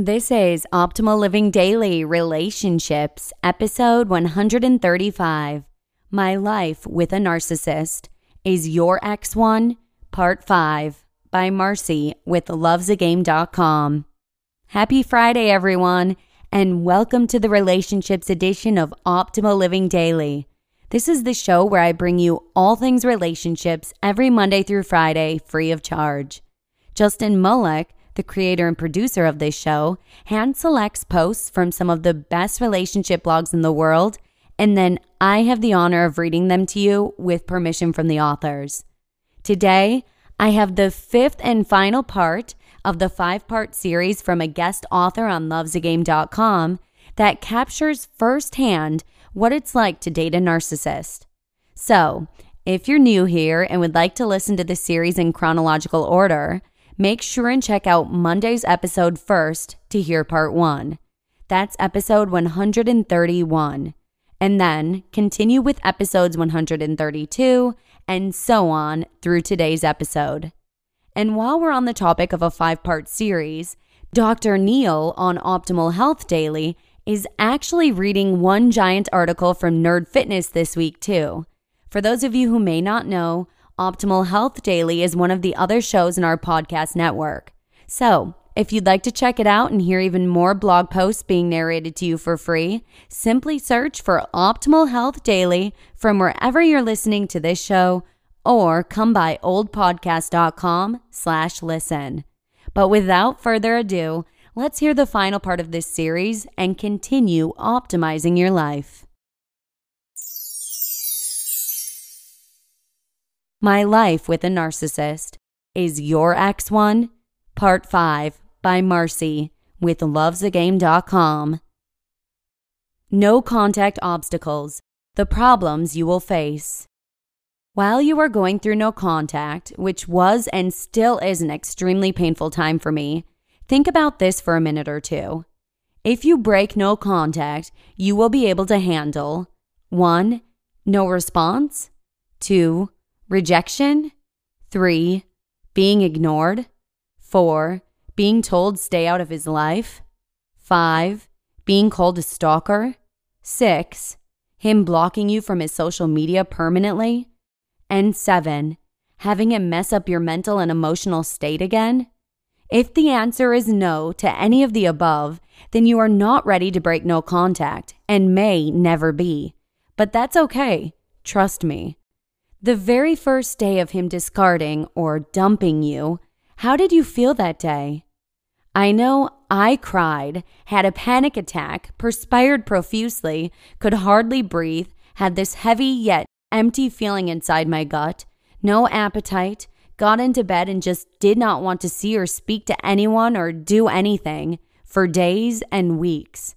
This is Optimal Living Daily Relationships, episode 135. My Life with a Narcissist. Is Your Ex One? Part 5 by Marce with lovesagame.com. Happy Friday, everyone, and welcome to the relationships edition of Optimal Living Daily. This is the show where I bring you all things relationships every Monday through Friday free of charge. Justin Malik the creator and producer of this show, hand selects posts from some of the best relationship blogs in the world, and then I have the honor of reading them to you with permission from the authors. Today, I have the fifth and final part of the five part series from a guest author on lovesagame.com that captures firsthand what it's like to date a narcissist. So, if you're new here and would like to listen to the series in chronological order, make sure and check out Monday's episode first to hear part one. That's episode 131. And then continue with episodes 132 and so on through today's episode. And while we're on the topic of a five part series, Dr. Neil on Optimal Health Daily is actually reading one giant article from Nerd Fitness this week, too. For those of you who may not know, Optimal Health Daily is one of the other shows in our podcast network. So, if you'd like to check it out and hear even more blog posts being narrated to you for free, simply search for Optimal Health Daily from wherever you're listening to this show or come by oldpodcast.com slash listen. But without further ado, let's hear the final part of this series and continue optimizing your life. My Life with a Narcissist is Your Ex One, Part 5 by Marce with lovesagame.com. No contact obstacles, the problems you will face. While you are going through no contact, which was and still is an extremely painful time for me, think about this for a minute or two. If you break no contact, you will be able to handle 1. No response, 2 rejection. Three, being ignored. Four, being told stay out of his life. Five, being called a stalker. Six, him blocking you from his social media permanently. And seven, having him mess up your mental and emotional state again. If the answer is no to any of the above, then you are not ready to break no contact and may never be. But that's okay. Trust me. The very first day of him discarding or dumping you, how did you feel that day? I know I cried, had a panic attack, perspired profusely, could hardly breathe, had this heavy yet empty feeling inside my gut, no appetite, got into bed and just did not want to see or speak to anyone or do anything for days and weeks.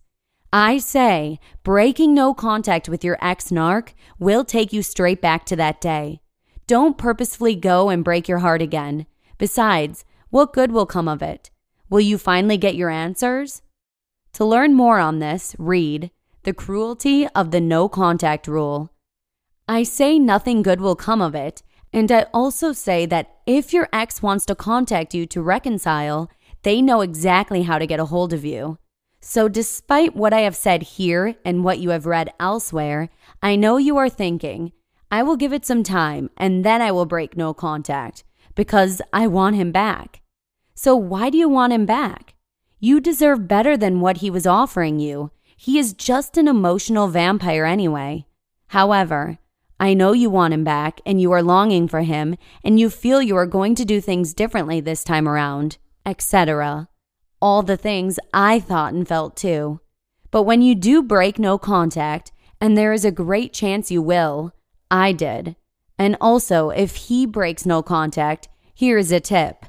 I say, breaking no contact with your ex narc will take you straight back to that day. Don't purposefully go and break your heart again. Besides, what good will come of it? Will you finally get your answers? To learn more on this, read The Cruelty of the No Contact Rule. I say nothing good will come of it, and I also say that if your ex wants to contact you to reconcile, they know exactly how to get a hold of you. So, despite what I have said here and what you have read elsewhere, I know you are thinking, I will give it some time and then I will break no contact because I want him back. So, why do you want him back? You deserve better than what he was offering you. He is just an emotional vampire anyway. However, I know you want him back and you are longing for him and you feel you are going to do things differently this time around, etc all the things I thought and felt too. But when you do break no contact, and there is a great chance you will, I did. And also, if he breaks no contact, here is a tip.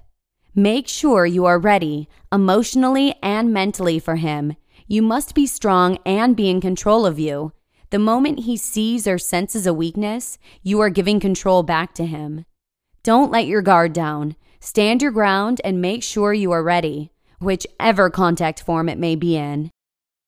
Make sure you are ready emotionally and mentally for him. You must be strong and be in control of you. The moment he sees or senses a weakness, you are giving control back to him. Don't let your guard down. Stand your ground and make sure you are ready whichever contact form it may be in.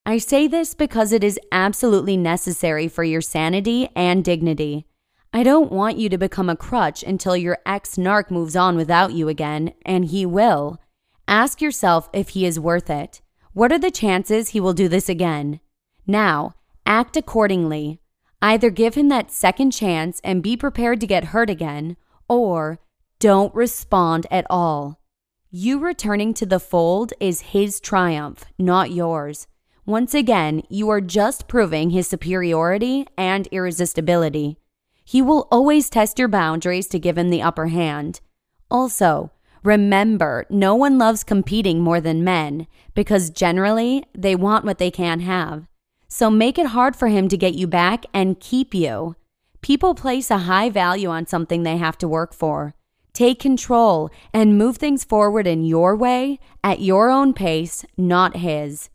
I say this because it is absolutely necessary for your sanity and dignity. I don't want you to become a crutch until your ex narc moves on without you again, and he will. Ask yourself if he is worth it. What are the chances he will do this again? Now, act accordingly. Either give him that second chance and be prepared to get hurt again, or don't respond at all. You returning to the fold is his triumph, not yours. Once again, you are just proving his superiority and irresistibility. He will always test your boundaries to give him the upper hand. Also, remember no one loves competing more than men because generally they want what they can't have. So make it hard for him to get you back and keep you. People place a high value on something they have to work for. Take control and move things forward in your way, at your own pace, not his.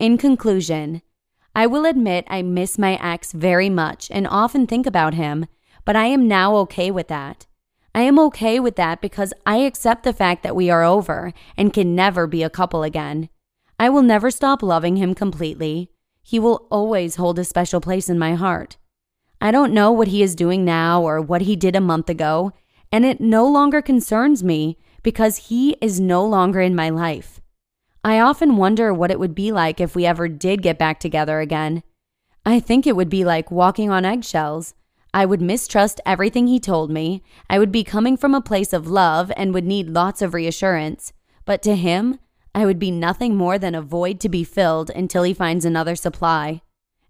In conclusion, I will admit I miss my ex very much and often think about him, but I am now okay with that. I am okay with that because I accept the fact that we are over and can never be a couple again. I will never stop loving him completely. He will always hold a special place in my heart. I don't know what he is doing now or what he did a month ago, and it no longer concerns me because he is no longer in my life. I often wonder what it would be like if we ever did get back together again. I think it would be like walking on eggshells. I would mistrust everything he told me. I would be coming from a place of love and would need lots of reassurance. But to him, I would be nothing more than a void to be filled until he finds another supply.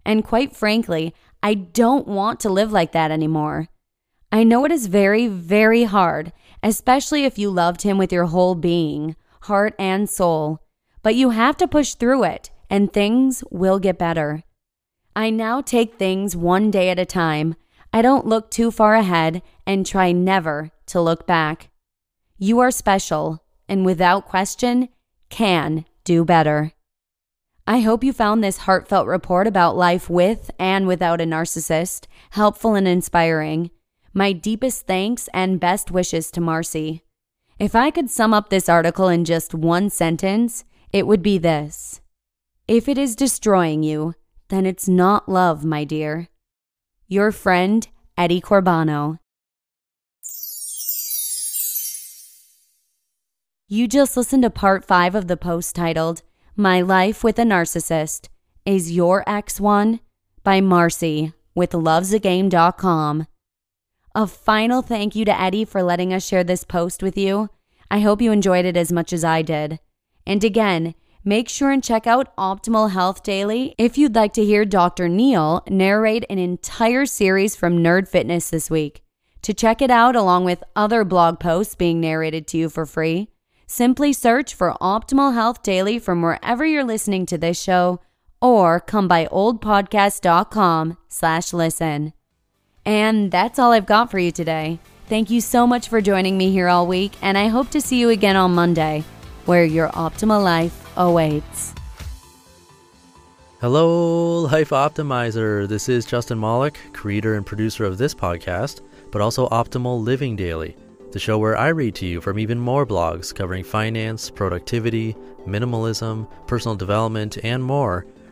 And quite frankly, I don't want to live like that anymore. I know it is very, very hard, especially if you loved him with your whole being, heart, and soul but you have to push through it and things will get better. I now take things one day at a time. I don't look too far ahead and try never to look back. You are special and without question can do better. I hope you found this heartfelt report about life with and without a narcissist helpful and inspiring. My deepest thanks and best wishes to Marce. If I could sum up this article in just one sentence, it would be this If it is destroying you, then it's not love, my dear. Your friend, Eddie Corbano. You just listened to part five of the post titled My Life with a Narcissist. Is Your Ex One? by Marce with lovesagame.com. A final thank you to Eddie for letting us share this post with you. I hope you enjoyed it as much as I did. And again, make sure and check out Optimal Health Daily if you'd like to hear Dr. Neil narrate an entire series from Nerd Fitness this week. To check it out, along with other blog posts being narrated to you for free, simply search for Optimal Health Daily from wherever you're listening to this show or come by oldpodcast.com slash listen. And that's all I've got for you today. Thank you so much for joining me here all week, and I hope to see you again on Monday where your optimal life awaits. Hello, Life Optimizer. This is Justin Malik, creator and producer of this podcast, but also Optimal Living Daily, the show where I read to you from even more blogs covering finance, productivity, minimalism, personal development, and more